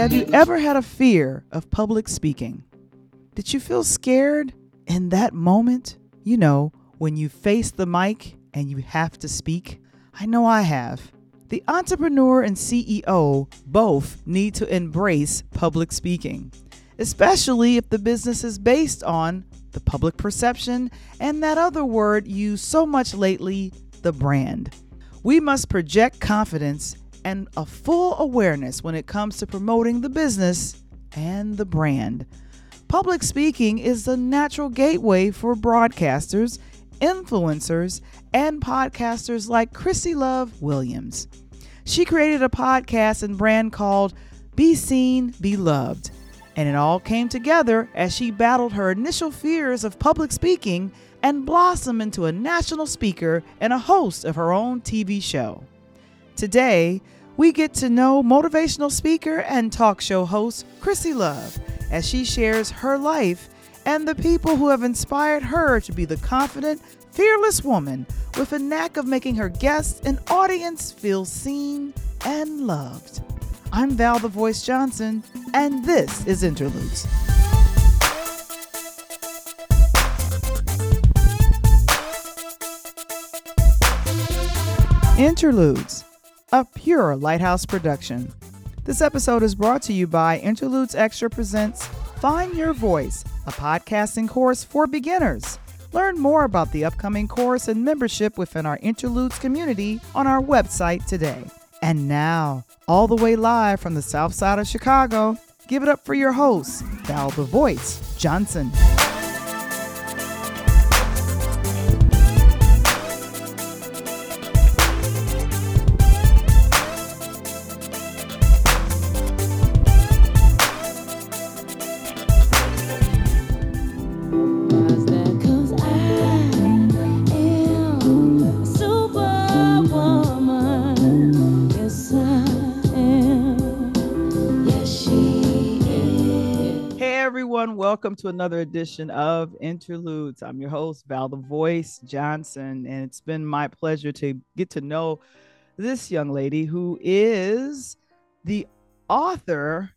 Have you ever had a fear of public speaking? Did you feel scared in that moment? You know, when you face the mic and you have to speak? I know I have. The entrepreneur and CEO both need to embrace public speaking, especially if the business is based on the public perception and that other word used so much lately, the brand. We must project confidence and a full awareness when it comes to promoting the business and the brand. Public speaking is the natural gateway for broadcasters, influencers, and podcasters like Chrissy Love Williams. She created a podcast and brand called Be Seen, Be Loved. And it all came together as she battled her initial fears of public speaking and blossomed into a national speaker and a host of her own TV show. Today, we get to know motivational speaker and talk show host Chrissy Love as she shares her life and the people who have inspired her to be the confident, fearless woman with a knack of making her guests and audience feel seen and loved. I'm Val the Voice Johnson, and this is Interludes. Interludes, a pure lighthouse production. This episode is brought to you by Interludes Extra Presents Find Your Voice, a podcasting course for beginners. Learn more about the upcoming course and membership within our Interludes community on our website today. And now, all the way live from the south side of Chicago, give it up for your host, Val the Voice Johnson. Welcome to another edition of Interludes. I'm your host, Val the Voice Johnson, and it's been my pleasure to get to know this young lady who is the author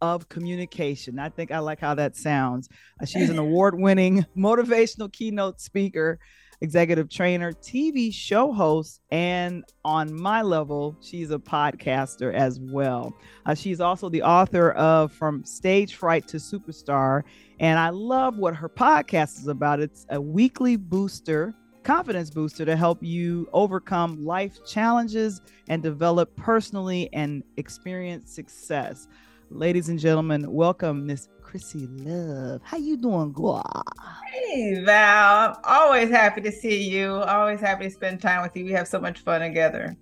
of communication. I think I like how that sounds. Uh, she's an award winning motivational keynote speaker executive trainer, TV show host, and on my level, she's a podcaster as well. Uh, she's also the author of From Stage Fright to Superstar. And I love what her podcast is about. It's a weekly booster, confidence booster to help you overcome life challenges and develop personally and experience success. Ladies and gentlemen, welcome Miss Chrissy Love. How you doing, girl? Hey, Val. I'm always happy to see you. Always happy to spend time with you. We have so much fun together.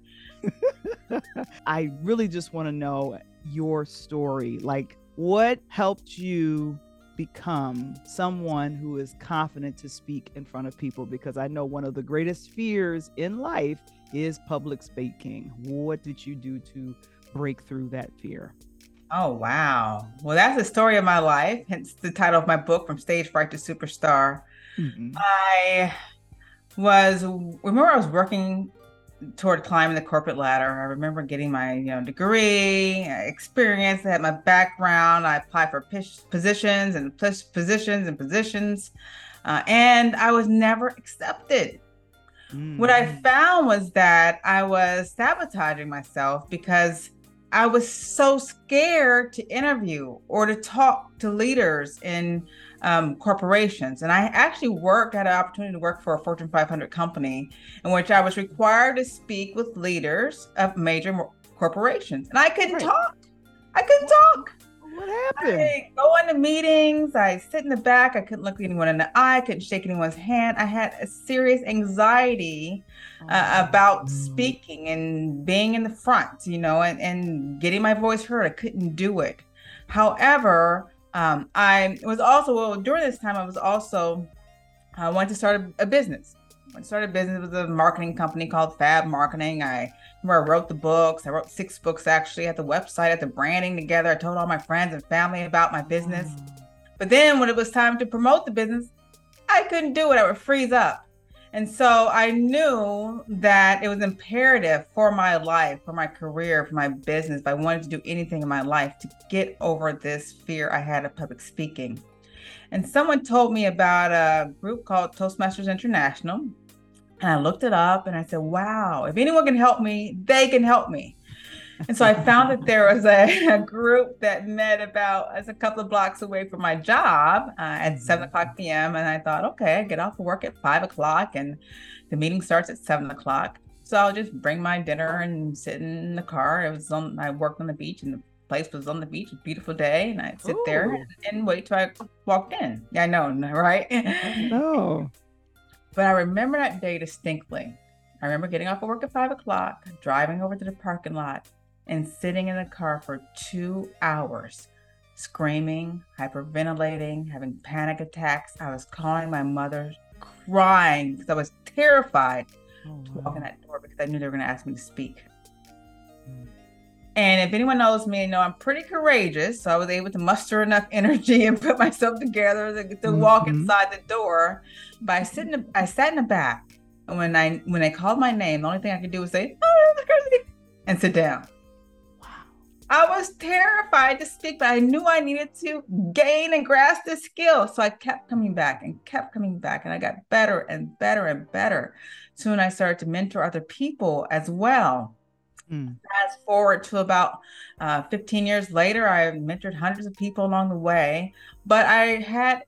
I really just want to know your story. Like, what helped you become someone who is confident to speak in front of people? Because I know one of the greatest fears in life is public speaking. What did you do to break through that fear? Oh, wow. Well, that's the story of my life, hence the title of my book, From Stage Fright to Superstar. Mm-hmm. I was, remember, I was working toward climbing the corporate ladder. I remember getting my you know degree, experience. I had my background. I applied for positions and positions and positions, uh, and I was never accepted. Mm-hmm. What I mm. found was that I was sabotaging myself because I was so scared to interview or to talk to leaders in um, corporations. And I actually worked, had an opportunity to work for a Fortune 500 company in which I was required to speak with leaders of major corporations. And I couldn't right. talk. I couldn't talk. What happened? I go into meetings. I sit in the back. I couldn't look anyone in the eye. I couldn't shake anyone's hand. I had a serious anxiety uh, about speaking and being in the front, you know, and, and getting my voice heard. I couldn't do it. However, um, I was also well during this time. I was also I wanted to start a, a business. I started a business with a marketing company called Fab Marketing. I remember I wrote the books. I wrote six books actually. At the website, at the branding together. I told all my friends and family about my business. Mm. But then when it was time to promote the business, I couldn't do it. I would freeze up. And so I knew that it was imperative for my life, for my career, for my business, if I wanted to do anything in my life to get over this fear I had of public speaking. And someone told me about a group called Toastmasters International. And I looked it up and I said, wow, if anyone can help me, they can help me. And so I found that there was a, a, group that met about as a couple of blocks away from my job uh, at seven o'clock p.m. And I thought, okay, I get off of work at five o'clock and the meeting starts at seven o'clock. So I'll just bring my dinner and sit in the car. It was on, I worked on the beach and the place was on the beach, a beautiful day. And I'd sit Ooh. there and, and, wait till I walked in. Yeah, I know, right? No. But I remember that day distinctly. I remember getting off of work at five o'clock, driving over to the parking lot, and sitting in the car for two hours, screaming, hyperventilating, having panic attacks. I was calling my mother, crying because I was terrified oh, to walk in that door because I knew they were going to ask me to speak. Mm. And if anyone knows me, you know I'm pretty courageous. So I was able to muster enough energy and put myself together to, to mm-hmm. walk inside the door. But I sit in the, I sat in the back. And when I when they called my name, the only thing I could do was say, oh, and sit down. Wow. I was terrified to speak, but I knew I needed to gain and grasp this skill. So I kept coming back and kept coming back, and I got better and better and better. Soon I started to mentor other people as well. Mm. Fast forward to about uh, 15 years later, I mentored hundreds of people along the way, but I had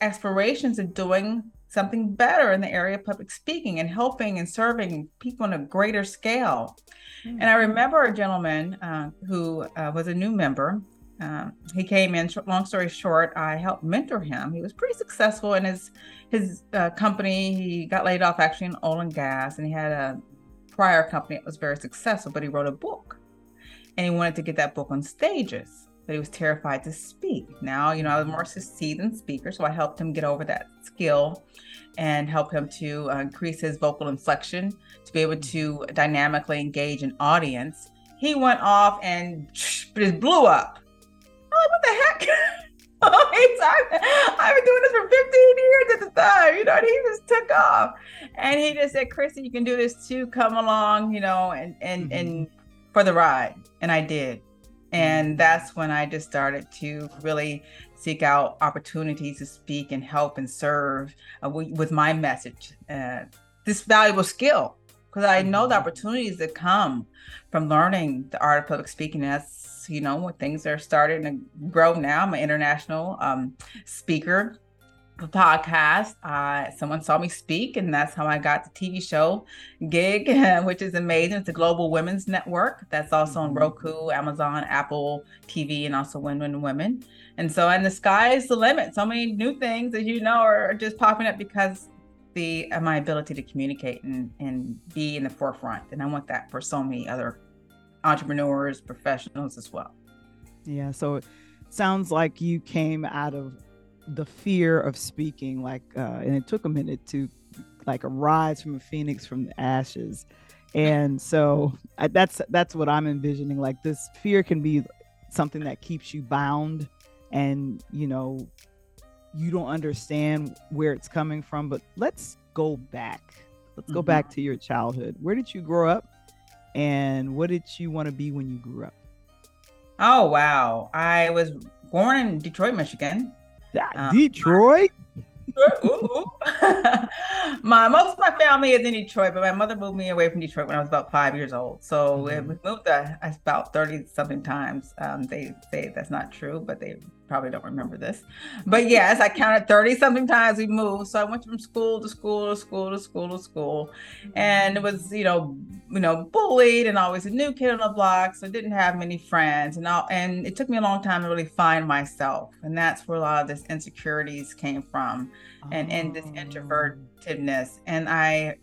aspirations of doing something better in the area of public speaking and helping and serving people on a greater scale. Mm-hmm. And I remember a gentleman uh, who uh, was a new member. Uh, he came in. Long story short, I helped mentor him. He was pretty successful in his his uh, company. He got laid off actually in oil and gas, and he had a prior company that was very successful. But he wrote a book, and he wanted to get that book on stages but he was terrified to speak. Now, you know, I was more seasoned speaker, so I helped him get over that skill and help him to uh, increase his vocal inflection to be able to dynamically engage an audience. He went off and just blew up. I'm like, what the heck? I've been doing this for 15 years at the time, you know, and he just took off. And he just said, Chrissy, you can do this too. Come along, you know, and and mm-hmm. and for the ride. And I did. And mm-hmm. that's when I just started to really seek out opportunities to speak and help and serve uh, with my message, uh, this valuable skill. Because I know the mm-hmm. opportunities that come from learning the art of public speaking. That's, you know, when things are starting to grow now. I'm an international um, speaker podcast. Uh, someone saw me speak, and that's how I got the TV show gig, which is amazing. It's a global women's network that's also on mm-hmm. Roku, Amazon, Apple TV, and also Win Win Women. And so, and the sky is the limit. So many new things, as you know, are just popping up because the uh, my ability to communicate and and be in the forefront. And I want that for so many other entrepreneurs, professionals as well. Yeah. So it sounds like you came out of the fear of speaking like uh, and it took a minute to like arise from a phoenix from the ashes and so I, that's that's what i'm envisioning like this fear can be something that keeps you bound and you know you don't understand where it's coming from but let's go back. Let's go mm-hmm. back to your childhood. Where did you grow up and what did you want to be when you grew up? Oh wow. I was born in detroit michigan. Uh, Detroit. my most of my family is in Detroit, but my mother moved me away from Detroit when I was about five years old. So mm-hmm. we moved uh, about thirty something times. Um, they say that's not true, but they probably don't remember this. But yes, I counted 30 something times we moved. So I went from school to school to school to school to school. And it was, you know, you know, bullied and always a new kid on the block. So didn't have many friends. And all, and it took me a long time to really find myself. And that's where a lot of this insecurities came from and, and this oh. introvertedness. And I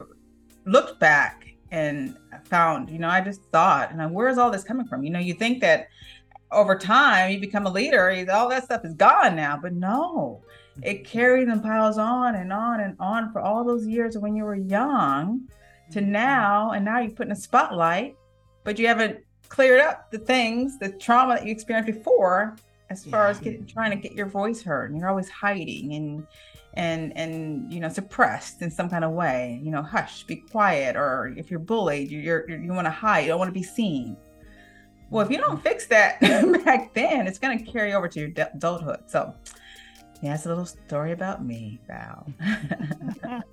looked back and found, you know, I just thought, and where's all this coming from? You know, you think that over time you become a leader all that stuff is gone now but no it mm-hmm. carries and piles on and on and on for all those years when you were young to mm-hmm. now and now you're put in a spotlight but you haven't cleared up the things the trauma that you experienced before as far yeah. as getting, trying to get your voice heard and you're always hiding and and and you know suppressed in some kind of way you know hush be quiet or if you're bullied you're, you're you want to hide you don't want to be seen well if you don't fix that back then it's going to carry over to your adulthood so yeah it's a little story about me val.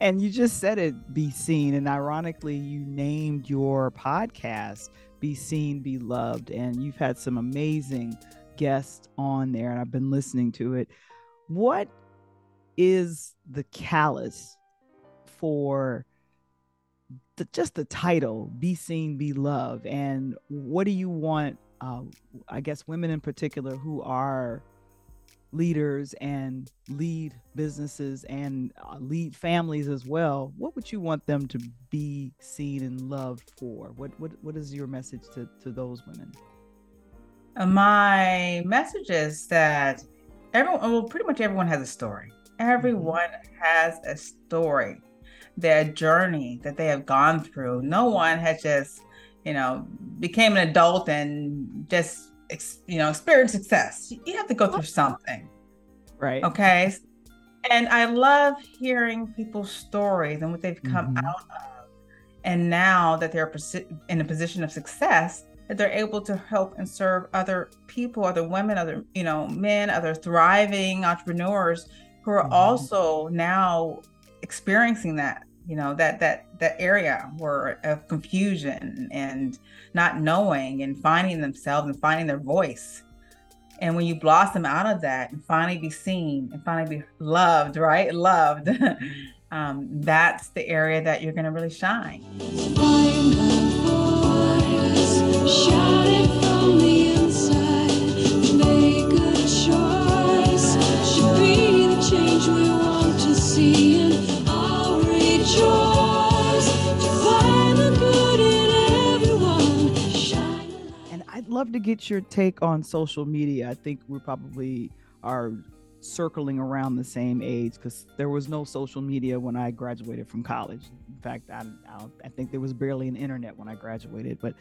And you just said it be seen and ironically you named your podcast be seen be loved and you've had some amazing guests on there and i've been listening to it. What is the callus for the, just the title be seen be loved? And what do you want uh, i guess women in particular who are leaders and lead businesses and uh, lead families as well what would you want them to be seen and loved for? What what, what is your message to, to those women? Uh, my message is that everyone well pretty much everyone has a story. Mm-hmm. everyone has a story their journey that they have gone through. No one has just you know became an adult and just you know experience success. You have to go through something. right. Okay? And i love hearing people's stories and what they've come mm-hmm. out of and now that they're in a position of success that they're able to help and serve other people other women other you know men other thriving entrepreneurs who are mm-hmm. also now experiencing that you know that that that area where of confusion and not knowing and finding themselves and finding their voice. And when you blossom out of that and finally be seen and finally be loved right? Loved um, that's the area that you're going to really shine love to get your take on social media. I think we probably are circling around the same age because there was no social media when I graduated from college. In fact, I, I, think there was barely an internet when I graduated. But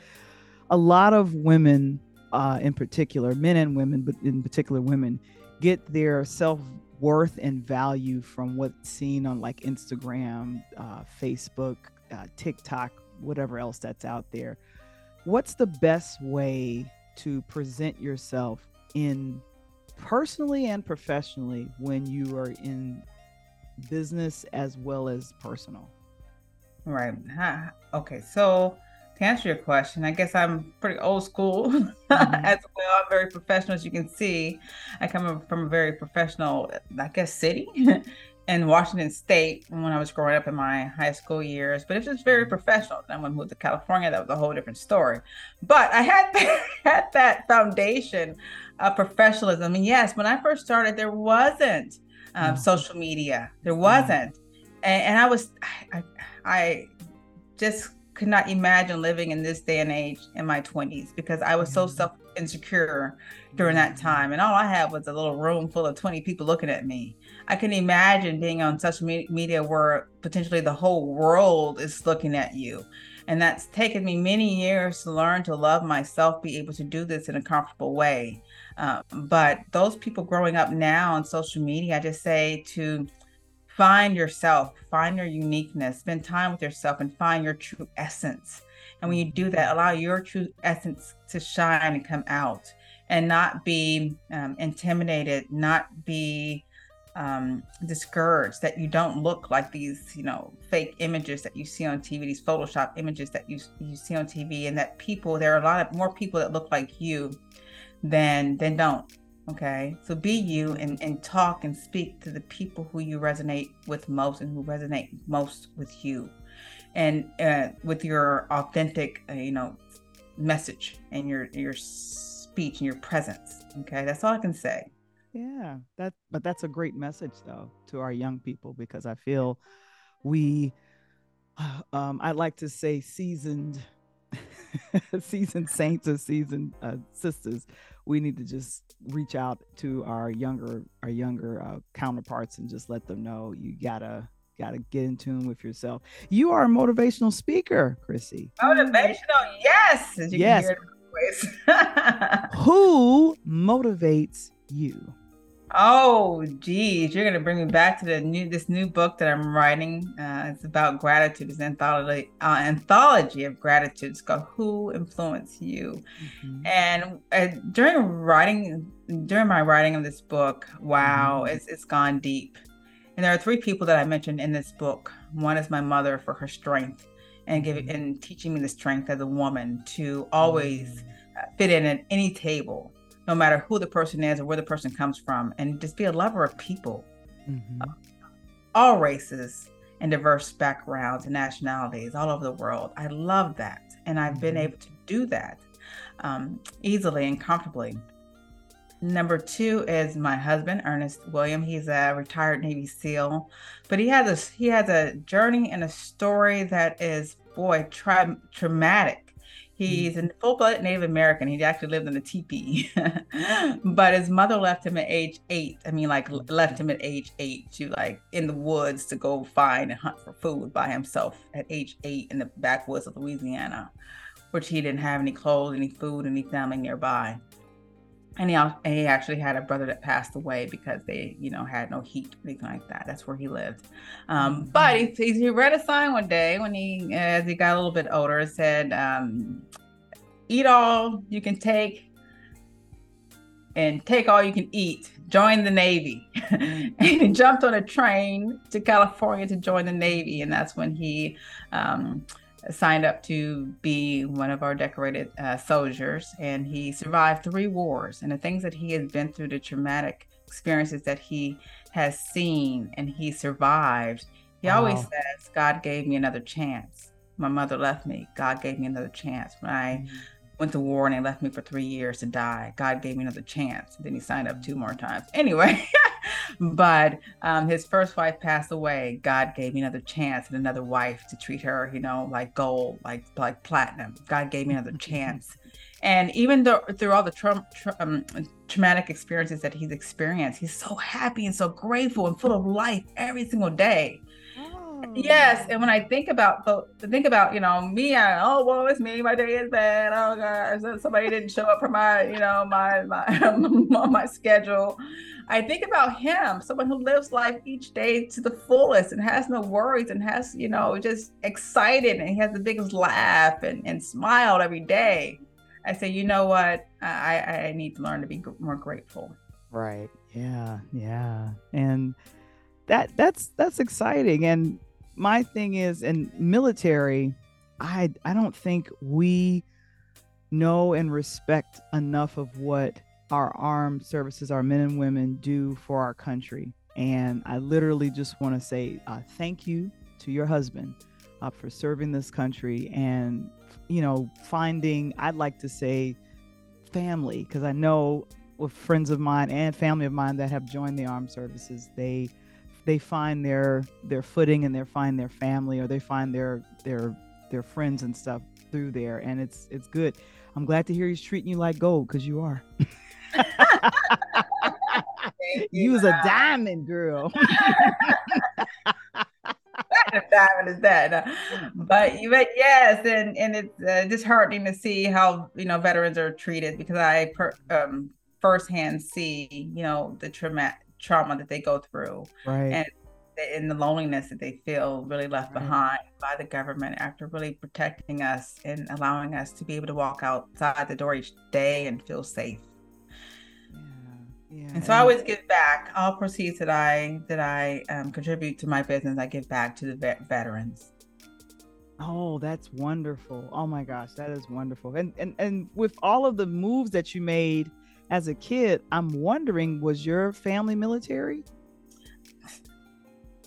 a lot of women, uh, in particular, men and women, but in particular women, get their self worth and value from what's seen on like Instagram, uh, Facebook, uh, TikTok, whatever else that's out there what's the best way to present yourself in personally and professionally when you are in business as well as personal? Right. Okay. So to answer your question, I guess I'm pretty old school mm-hmm. as well. I'm very professional, as you can see. I come from a very professional, I guess, city. in Washington State when I was growing up in my high school years, but it was just very professional. Then when I moved to California, that was a whole different story. But I had had that foundation of professionalism. And yes, when I first started, there wasn't um, mm. social media. There mm. wasn't, and, and, I was, I, I, just could not imagine living in this day and age in my 20s because I was so mm. self insecure during that time, and all I had was a little room full of 20 people looking at me I can imagine being on social media where potentially the whole world is looking at you. And that's taken me many years to learn to love myself, be able to do this in a comfortable way. Um, but those people growing up now on social media, I just say to find yourself, find your uniqueness, spend time with yourself, and find your true essence. And when you do that, allow your true essence to shine and come out and not be um, intimidated, not be um, discouraged that you don't look like these, you know, fake images that you see on TV, these Photoshop images that you you see on TV, and that people there are a lot of more people that look like you than than don't. Okay, so be you and and talk and speak to the people who you resonate with most and who resonate most with you, and uh, with your authentic, uh, you know, message and your your speech and your presence. Okay, that's all I can say. Yeah, that but that's a great message though to our young people because I feel we um I like to say seasoned seasoned saints or seasoned uh, sisters we need to just reach out to our younger our younger uh, counterparts and just let them know you gotta gotta get in tune with yourself. You are a motivational speaker chrissy. Motivational? Yes! Yes. who motivates you Oh, geez, you're gonna bring me back to the new this new book that I'm writing. Uh, it's about gratitude. It's an anthology, uh, anthology of gratitude. It's called "Who Influenced You." Mm-hmm. And uh, during writing, during my writing of this book, wow, mm-hmm. it's it's gone deep. And there are three people that I mentioned in this book. One is my mother for her strength and giving mm-hmm. and teaching me the strength as a woman to always mm-hmm. uh, fit in at any table no matter who the person is or where the person comes from, and just be a lover of people, mm-hmm. uh, all races and diverse backgrounds and nationalities all over the world. I love that. And I've been mm-hmm. able to do that um, easily and comfortably. Number two is my husband, Ernest William. He's a retired Navy SEAL, but he has a he has a journey and a story that is boy tra- traumatic He's mm-hmm. a full-blooded Native American. He actually lived in a teepee, but his mother left him at age eight. I mean, like left him at age eight to like in the woods to go find and hunt for food by himself at age eight in the backwoods of Louisiana, which he didn't have any clothes, any food, any family nearby and he, he actually had a brother that passed away because they you know had no heat anything like that. That's where he lived. Um, mm-hmm. but he, he read a sign one day when he as he got a little bit older it said um, eat all you can take and take all you can eat. Join the navy. And he jumped on a train to california to join the navy. And that's when he um, signed up to be one of our decorated uh, soldiers, and he survived three wars. And the things that he has been through, the traumatic experiences that he has seen, and he survived. He wow. always says, "God gave me another chance." My mother left me. God gave me another chance. When I mm-hmm went to war and they left me for three years to die. God gave me another chance. Then he signed up two more times. Anyway, but um, his first wife passed away. God gave me another chance and another wife to treat her, you know, like gold, like like platinum. God gave me another chance. And even though through all the tra- tra- um, traumatic experiences that he's experienced, he's so happy and so grateful and full of life every single day. Yes, and when I think about the think about you know me, I oh well it's me, my day is bad. Oh gosh, somebody didn't show up for my you know my my my schedule. I think about him, someone who lives life each day to the fullest and has no worries and has you know just excited and he has the biggest laugh and and smiled every day. I say, you know what, I I need to learn to be more grateful. Right. Yeah. Yeah. And that that's that's exciting and my thing is in military, I I don't think we know and respect enough of what our armed services, our men and women do for our country. And I literally just want to say uh, thank you to your husband uh, for serving this country and, you know, finding, I'd like to say, family, because I know with friends of mine and family of mine that have joined the armed services, they they find their their footing and they find their family or they find their their their friends and stuff through there and it's it's good. I'm glad to hear he's treating you like gold because you are. You was a diamond girl. Diamond is that but but yes and and it's uh, disheartening to see how you know veterans are treated because i per, um firsthand see you know the trauma trauma that they go through right and in the loneliness that they feel really left right. behind by the government after really protecting us and allowing us to be able to walk outside the door each day and feel safe yeah, yeah. and so i always give back all proceeds that i that i um, contribute to my business i give back to the vet- veterans Oh, that's wonderful. Oh my gosh, that is wonderful. And and and with all of the moves that you made as a kid, I'm wondering, was your family military?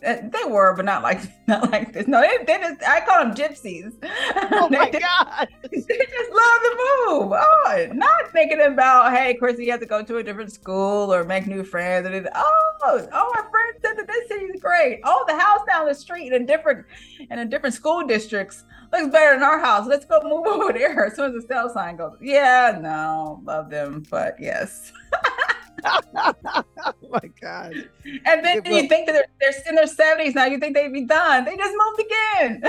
Uh, they were, but not like not like this. No, they, they just I call them gypsies. Oh my god! They just love to move. Oh, not thinking about hey, Chrissy, you have to go to a different school or make new friends. And oh, oh, my friend said that this city is great. Oh, the house down the street in different in a different school districts looks better than our house. Let's go move over there. As soon as the sale sign goes, yeah, no, love them, but yes. oh my god! And then you think that they're, they're in their seventies now. You think they'd be done? They just moved again.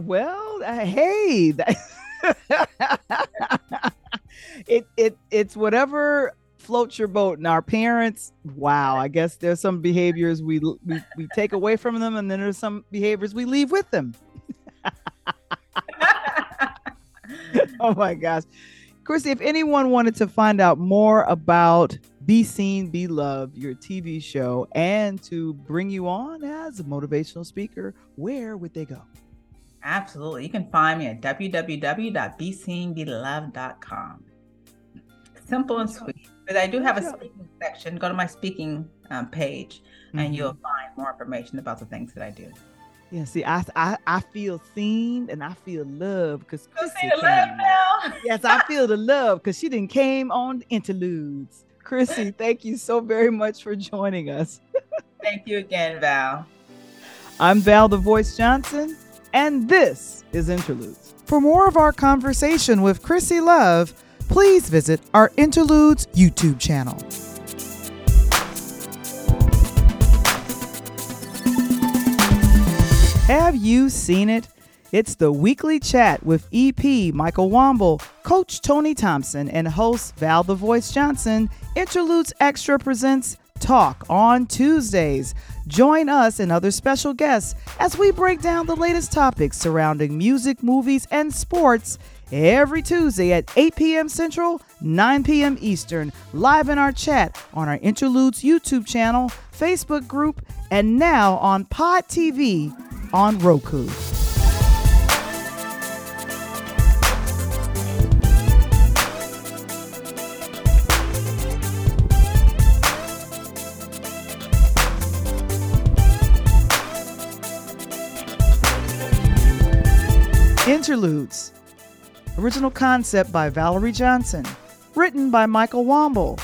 well, uh, hey, it it it's whatever floats your boat. And our parents, wow, I guess there's some behaviors we we, we take away from them, and then there's some behaviors we leave with them. oh my gosh. Chrissy, if anyone wanted to find out more about Be Seen, Be Loved, your TV show, and to bring you on as a motivational speaker, where would they go? Absolutely. You can find me at www.beseenbeloved.com. Simple and sweet. But I do have a speaking section. Go to my speaking um, page and mm-hmm. you'll find more information about the things that I do. Yeah, see, I I, I feel seen and I feel love because see the love now. yes, I feel the love because she didn't came on interludes. Chrissy, thank you so very much for joining us. thank you again, Val. I'm Val the Voice Johnson, and this is Interludes. For more of our conversation with Chrissy Love, please visit our Interludes YouTube channel. Have you seen it? It's the weekly chat with EP Michael Womble, Coach Tony Thompson, and host Val the Voice Johnson. Interludes Extra presents Talk on Tuesdays. Join us and other special guests as we break down the latest topics surrounding music, movies, and sports every Tuesday at 8 p.m. Central, 9 p.m. Eastern, live in our chat on our Interludes YouTube channel, Facebook group, and now on Pod TV on Roku. Interludes. Original concept by Valerie Johnson. Written by Michael Womble.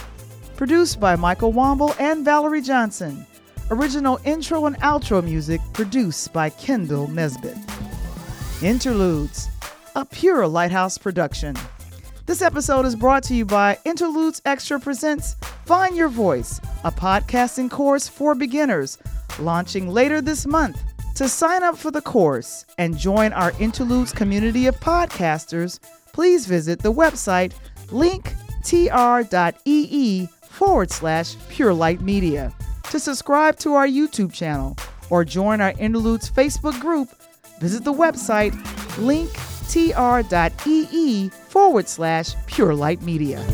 Produced by Michael Womble and Valerie Johnson. Original intro and outro music produced by Kendall Nesbitt. Interludes, a pure Lighthouse production. This episode is brought to you by Interludes Extra Presents Find Your Voice, a podcasting course for beginners, launching later this month. To sign up for the course and join our Interludes community of podcasters, please visit the website linktr.ee forward slash Pure Light Media to subscribe to our YouTube channel or join our Interludes Facebook group, visit the website linktr.ee forward slash Pure Light Media.